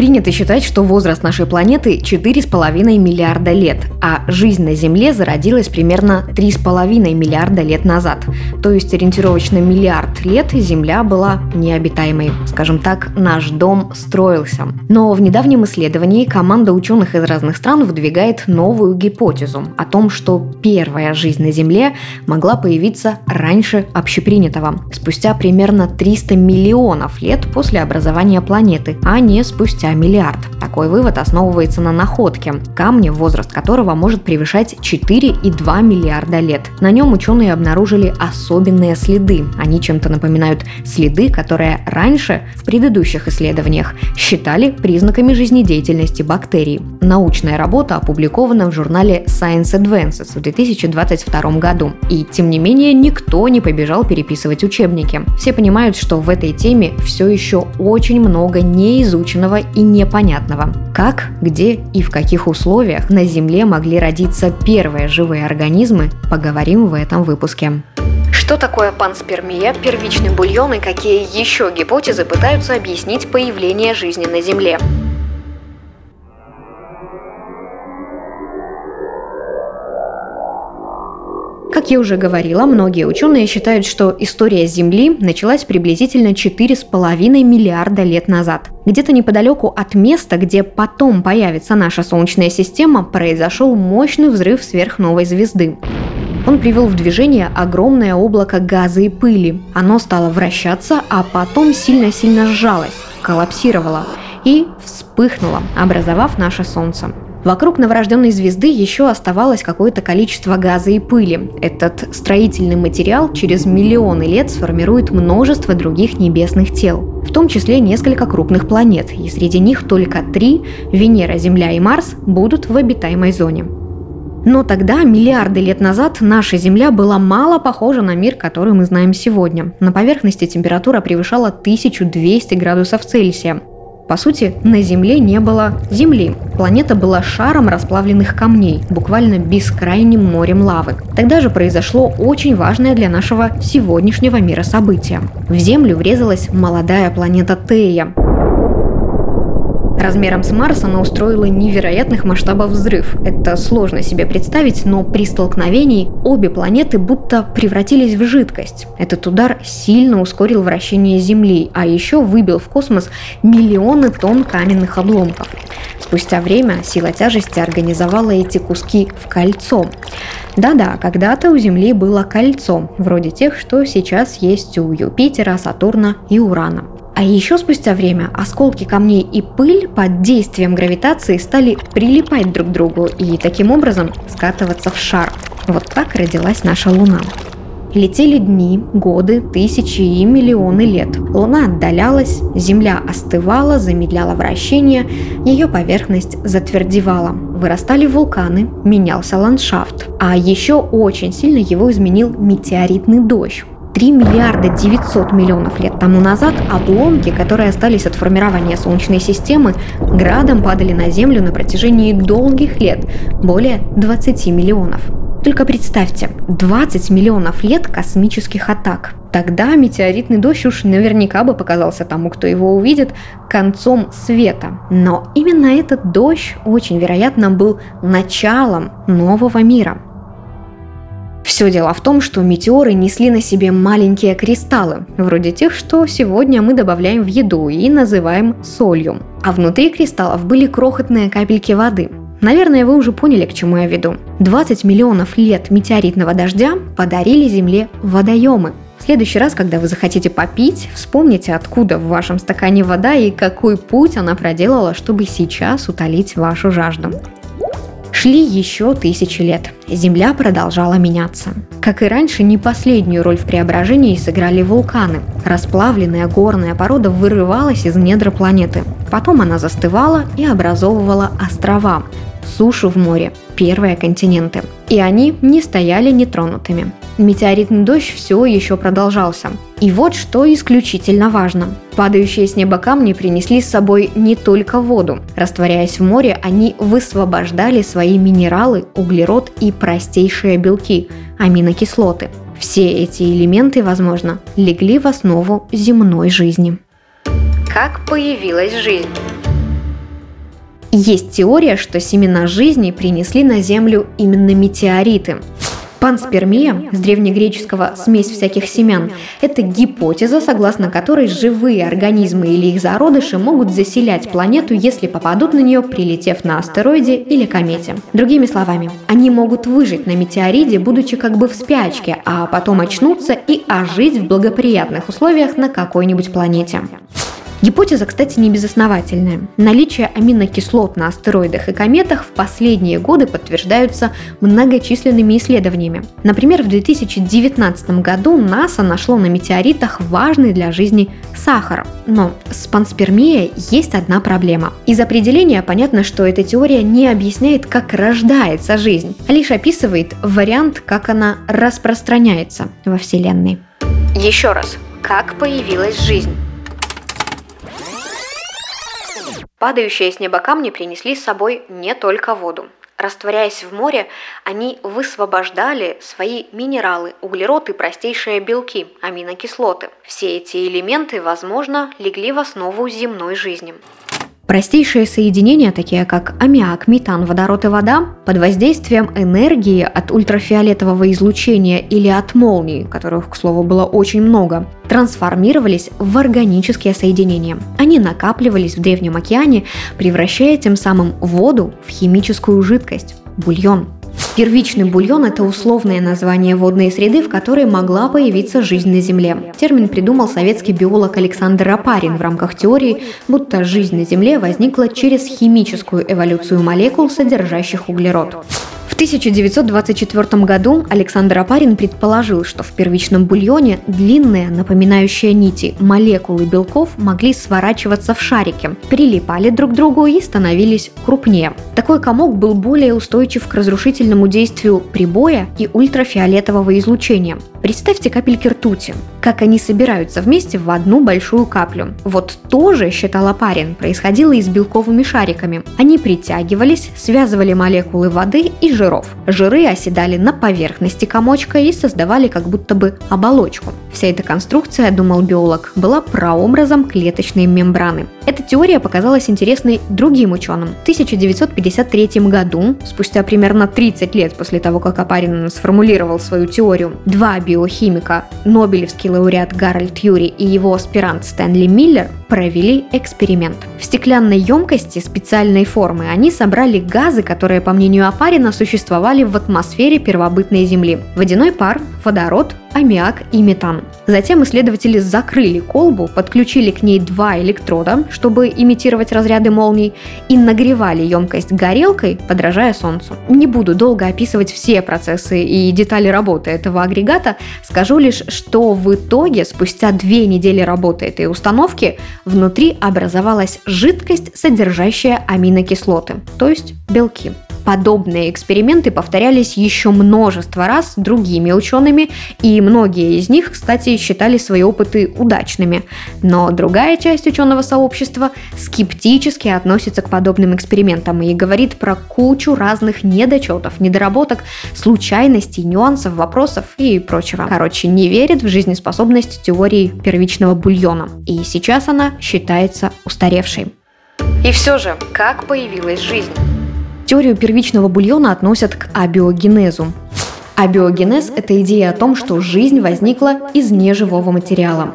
Принято считать, что возраст нашей планеты 4,5 миллиарда лет, а жизнь на Земле зародилась примерно 3,5 миллиарда лет назад. То есть ориентировочно миллиард лет Земля была необитаемой. Скажем так, наш дом строился. Но в недавнем исследовании команда ученых из разных стран выдвигает новую гипотезу о том, что первая жизнь на Земле могла появиться раньше общепринятого, спустя примерно 300 миллионов лет после образования планеты, а не спустя миллиард. Такой вывод основывается на находке, камне, возраст которого может превышать 4,2 миллиарда лет. На нем ученые обнаружили особенные следы. Они чем-то напоминают следы, которые раньше в предыдущих исследованиях считали признаками жизнедеятельности бактерий. Научная работа опубликована в журнале Science Advances в 2022 году. И тем не менее никто не побежал переписывать учебники. Все понимают, что в этой теме все еще очень много неизученного и непонятного. Как, где и в каких условиях на Земле могли родиться первые живые организмы, поговорим в этом выпуске. Что такое панспермия, первичный бульон и какие еще гипотезы пытаются объяснить появление жизни на Земле? Как я уже говорила, многие ученые считают, что история Земли началась приблизительно 4,5 миллиарда лет назад. Где-то неподалеку от места, где потом появится наша Солнечная система, произошел мощный взрыв сверхновой звезды. Он привел в движение огромное облако газа и пыли. Оно стало вращаться, а потом сильно-сильно сжалось, коллапсировало и вспыхнуло, образовав наше Солнце. Вокруг новорожденной звезды еще оставалось какое-то количество газа и пыли. Этот строительный материал через миллионы лет сформирует множество других небесных тел, в том числе несколько крупных планет, и среди них только три – Венера, Земля и Марс – будут в обитаемой зоне. Но тогда, миллиарды лет назад, наша Земля была мало похожа на мир, который мы знаем сегодня. На поверхности температура превышала 1200 градусов Цельсия, по сути, на Земле не было Земли. Планета была шаром расплавленных камней, буквально бескрайним морем лавы. Тогда же произошло очень важное для нашего сегодняшнего мира событие. В Землю врезалась молодая планета Тея, Размером с Марс она устроила невероятных масштабов взрыв. Это сложно себе представить, но при столкновении обе планеты будто превратились в жидкость. Этот удар сильно ускорил вращение Земли, а еще выбил в космос миллионы тонн каменных обломков. Спустя время сила тяжести организовала эти куски в кольцо. Да-да, когда-то у Земли было кольцо, вроде тех, что сейчас есть у Юпитера, Сатурна и Урана. А еще спустя время осколки камней и пыль под действием гравитации стали прилипать друг к другу и таким образом скатываться в шар. Вот так родилась наша Луна. Летели дни, годы, тысячи и миллионы лет. Луна отдалялась, Земля остывала, замедляла вращение, ее поверхность затвердевала. Вырастали вулканы, менялся ландшафт. А еще очень сильно его изменил метеоритный дождь. 3 миллиарда 900 миллионов лет тому назад обломки, которые остались от формирования Солнечной системы, градом падали на Землю на протяжении долгих лет, более 20 миллионов. Только представьте, 20 миллионов лет космических атак. Тогда метеоритный дождь уж наверняка бы показался тому, кто его увидит, концом света. Но именно этот дождь очень вероятно был началом нового мира – все дело в том, что метеоры несли на себе маленькие кристаллы, вроде тех, что сегодня мы добавляем в еду и называем солью. А внутри кристаллов были крохотные капельки воды. Наверное, вы уже поняли, к чему я веду. 20 миллионов лет метеоритного дождя подарили Земле водоемы. В следующий раз, когда вы захотите попить, вспомните, откуда в вашем стакане вода и какой путь она проделала, чтобы сейчас утолить вашу жажду. Шли еще тысячи лет. Земля продолжала меняться. Как и раньше, не последнюю роль в преображении сыграли вулканы. Расплавленная горная порода вырывалась из недр планеты. Потом она застывала и образовывала острова. Сушу в море, первые континенты. И они не стояли нетронутыми. Метеоритный дождь все еще продолжался. И вот что исключительно важно. Падающие с неба камни принесли с собой не только воду. Растворяясь в море, они высвобождали свои минералы, углерод и простейшие белки – аминокислоты. Все эти элементы, возможно, легли в основу земной жизни. Как появилась жизнь? Есть теория, что семена жизни принесли на Землю именно метеориты. Панспермия, с древнегреческого «смесь всяких семян», это гипотеза, согласно которой живые организмы или их зародыши могут заселять планету, если попадут на нее, прилетев на астероиде или комете. Другими словами, они могут выжить на метеориде, будучи как бы в спячке, а потом очнуться и ожить в благоприятных условиях на какой-нибудь планете. Гипотеза, кстати, не безосновательная. Наличие аминокислот на астероидах и кометах в последние годы подтверждаются многочисленными исследованиями. Например, в 2019 году НАСА нашло на метеоритах важный для жизни сахар. Но с панспермией есть одна проблема. Из определения понятно, что эта теория не объясняет, как рождается жизнь, а лишь описывает вариант, как она распространяется во Вселенной. Еще раз, как появилась жизнь? Падающие с неба камни принесли с собой не только воду. Растворяясь в море, они высвобождали свои минералы, углерод и простейшие белки, аминокислоты. Все эти элементы, возможно, легли в основу земной жизни. Простейшие соединения, такие как аммиак, метан, водород и вода, под воздействием энергии от ультрафиолетового излучения или от молний, которых, к слову, было очень много, трансформировались в органические соединения. Они накапливались в Древнем океане, превращая тем самым воду в химическую жидкость – бульон – Первичный бульон – это условное название водной среды, в которой могла появиться жизнь на Земле. Термин придумал советский биолог Александр Апарин в рамках теории, будто жизнь на Земле возникла через химическую эволюцию молекул, содержащих углерод. 1924 году Александр Апарин предположил, что в первичном бульоне длинные, напоминающие нити, молекулы белков могли сворачиваться в шарики, прилипали друг к другу и становились крупнее. Такой комок был более устойчив к разрушительному действию прибоя и ультрафиолетового излучения. Представьте капельки ртути, как они собираются вместе в одну большую каплю. Вот тоже, считал Апарин, происходило и с белковыми шариками. Они притягивались, связывали молекулы воды и жиров. Жиры оседали на поверхности комочка и создавали как будто бы оболочку. Вся эта конструкция, думал биолог, была прообразом клеточной мембраны. Эта теория показалась интересной другим ученым. В 1953 году, спустя примерно 30 лет после того, как Апарин сформулировал свою теорию, два биохимика, Нобелевский лауреат Гарольд Юри и его аспирант Стэнли Миллер провели эксперимент. В стеклянной емкости специальной формы они собрали газы, которые, по мнению Апарина, существовали в атмосфере первобытной Земли. Водяной пар, водород, аммиак и метан. Затем исследователи закрыли колбу, подключили к ней два электрода, чтобы имитировать разряды молний, и нагревали емкость горелкой, подражая Солнцу. Не буду долго описывать все процессы и детали работы этого агрегата, скажу лишь, что в итоге, спустя две недели работы этой установки, внутри образовалась жидкость, содержащая аминокислоты, то есть белки. Подобные эксперименты повторялись еще множество раз другими учеными, и многие из них, кстати, считали свои опыты удачными. Но другая часть ученого сообщества скептически относится к подобным экспериментам и говорит про кучу разных недочетов, недоработок, случайностей, нюансов, вопросов и прочего. Короче, не верит в жизнеспособность теории первичного бульона. И сейчас она считается устаревшей. И все же, как появилась жизнь? Теорию первичного бульона относят к абиогенезу. Абиогенез – это идея о том, что жизнь возникла из неживого материала.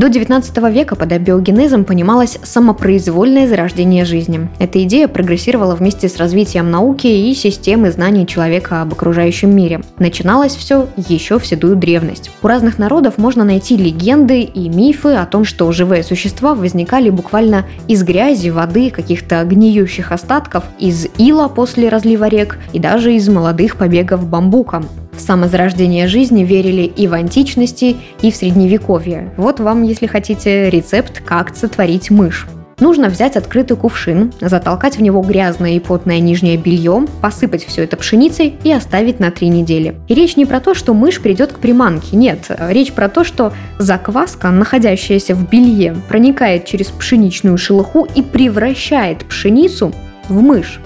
До 19 века под абиогенезом понималось самопроизвольное зарождение жизни. Эта идея прогрессировала вместе с развитием науки и системы знаний человека об окружающем мире. Начиналось все еще в седую древность. У разных народов можно найти легенды и мифы о том, что живые существа возникали буквально из грязи, воды, каких-то гниющих остатков, из ила после разлива рек и даже из молодых побегов бамбука. Самозарождение жизни верили и в античности, и в средневековье. Вот вам, если хотите, рецепт, как сотворить мышь. Нужно взять открытый кувшин, затолкать в него грязное и потное нижнее белье, посыпать все это пшеницей и оставить на три недели. И речь не про то, что мышь придет к приманке, нет, речь про то, что закваска, находящаяся в белье, проникает через пшеничную шелуху и превращает пшеницу в мышь.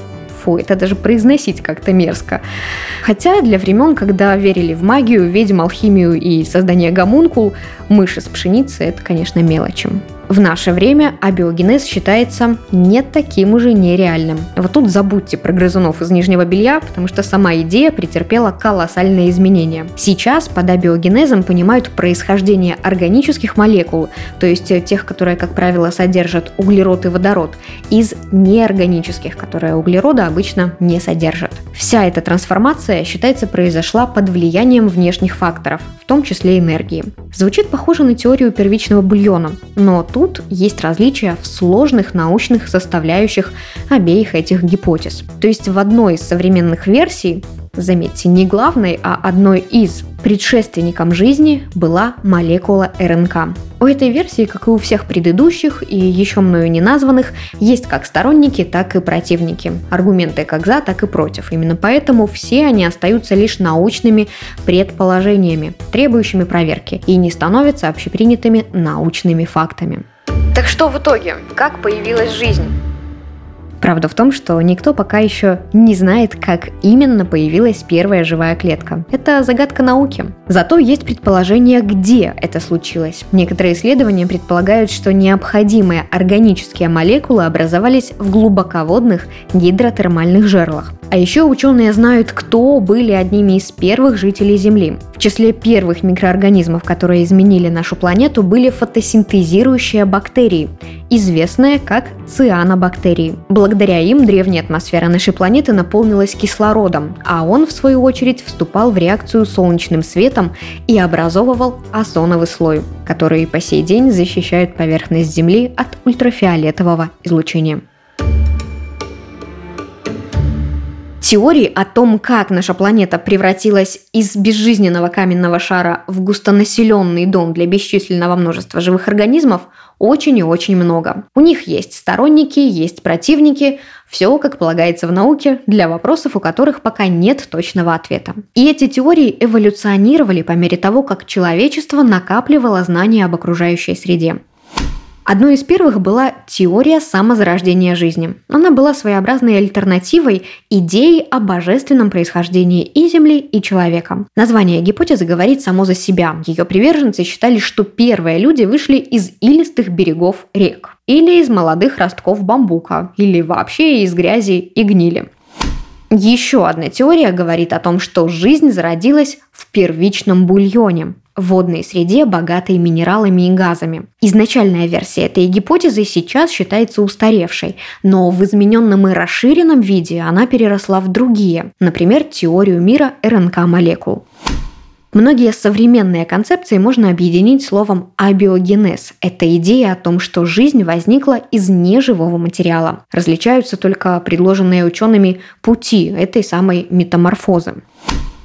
Фу, это даже произносить как-то мерзко. Хотя для времен, когда верили в магию, ведьм, алхимию и создание гомункул, мыши с пшеницы – это, конечно, мелочи. В наше время абиогенез считается не таким уже нереальным. Вот тут забудьте про грызунов из нижнего белья, потому что сама идея претерпела колоссальные изменения. Сейчас под абиогенезом понимают происхождение органических молекул, то есть тех, которые, как правило, содержат углерод и водород, из неорганических, которые углерода обычно не содержат. Вся эта трансформация, считается, произошла под влиянием внешних факторов, в том числе энергии. Звучит похоже на теорию первичного бульона, но тут есть различия в сложных научных составляющих обеих этих гипотез. То есть в одной из современных версий заметьте, не главной, а одной из предшественником жизни была молекула РНК. У этой версии, как и у всех предыдущих и еще мною не названных, есть как сторонники, так и противники. Аргументы как за, так и против. Именно поэтому все они остаются лишь научными предположениями, требующими проверки, и не становятся общепринятыми научными фактами. Так что в итоге? Как появилась жизнь? Правда в том, что никто пока еще не знает, как именно появилась первая живая клетка. Это загадка науки. Зато есть предположение, где это случилось. Некоторые исследования предполагают, что необходимые органические молекулы образовались в глубоководных гидротермальных жерлах. А еще ученые знают, кто были одними из первых жителей Земли. В числе первых микроорганизмов, которые изменили нашу планету, были фотосинтезирующие бактерии, известные как цианобактерии. Благодаря им древняя атмосфера нашей планеты наполнилась кислородом, а он, в свою очередь, вступал в реакцию с солнечным светом и образовывал озоновый слой, который по сей день защищает поверхность Земли от ультрафиолетового излучения. Теории о том, как наша планета превратилась из безжизненного каменного шара в густонаселенный дом для бесчисленного множества живых организмов, очень и очень много. У них есть сторонники, есть противники, все, как полагается в науке, для вопросов, у которых пока нет точного ответа. И эти теории эволюционировали по мере того, как человечество накапливало знания об окружающей среде. Одной из первых была теория самозарождения жизни. Она была своеобразной альтернативой идеи о божественном происхождении и Земли, и человека. Название гипотезы говорит само за себя. Ее приверженцы считали, что первые люди вышли из илистых берегов рек, или из молодых ростков бамбука, или вообще из грязи и гнили. Еще одна теория говорит о том, что жизнь зародилась в первичном бульоне, водной среде, богатой минералами и газами. Изначальная версия этой гипотезы сейчас считается устаревшей, но в измененном и расширенном виде она переросла в другие, например, теорию мира РНК-молекул. Многие современные концепции можно объединить словом абиогенез. Это идея о том, что жизнь возникла из неживого материала. Различаются только предложенные учеными пути этой самой метаморфозы.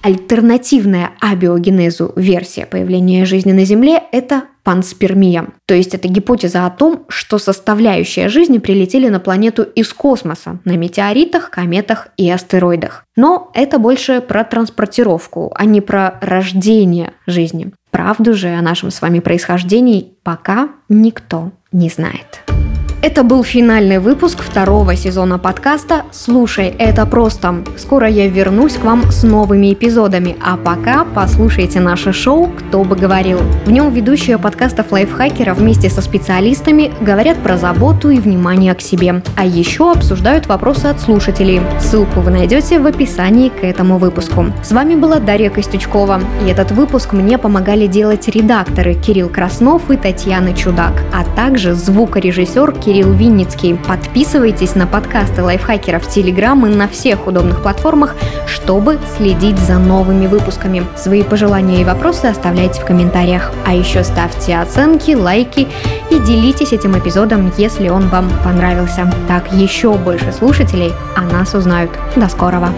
Альтернативная абиогенезу версия появления жизни на Земле – это панспермия. То есть это гипотеза о том, что составляющие жизни прилетели на планету из космоса на метеоритах, кометах и астероидах. Но это больше про транспортировку, а не про рождение жизни. Правду же о нашем с вами происхождении пока никто не знает. Это был финальный выпуск второго сезона подкаста «Слушай, это просто». Скоро я вернусь к вам с новыми эпизодами, а пока послушайте наше шоу «Кто бы говорил». В нем ведущие подкастов лайфхакера вместе со специалистами говорят про заботу и внимание к себе, а еще обсуждают вопросы от слушателей. Ссылку вы найдете в описании к этому выпуску. С вами была Дарья Костючкова, и этот выпуск мне помогали делать редакторы Кирилл Краснов и Татьяна Чудак, а также звукорежиссер Кирилл Кирилл Винницкий. Подписывайтесь на подкасты лайфхакеров Телеграм и на всех удобных платформах, чтобы следить за новыми выпусками. Свои пожелания и вопросы оставляйте в комментариях. А еще ставьте оценки, лайки и делитесь этим эпизодом, если он вам понравился. Так еще больше слушателей о нас узнают. До скорого!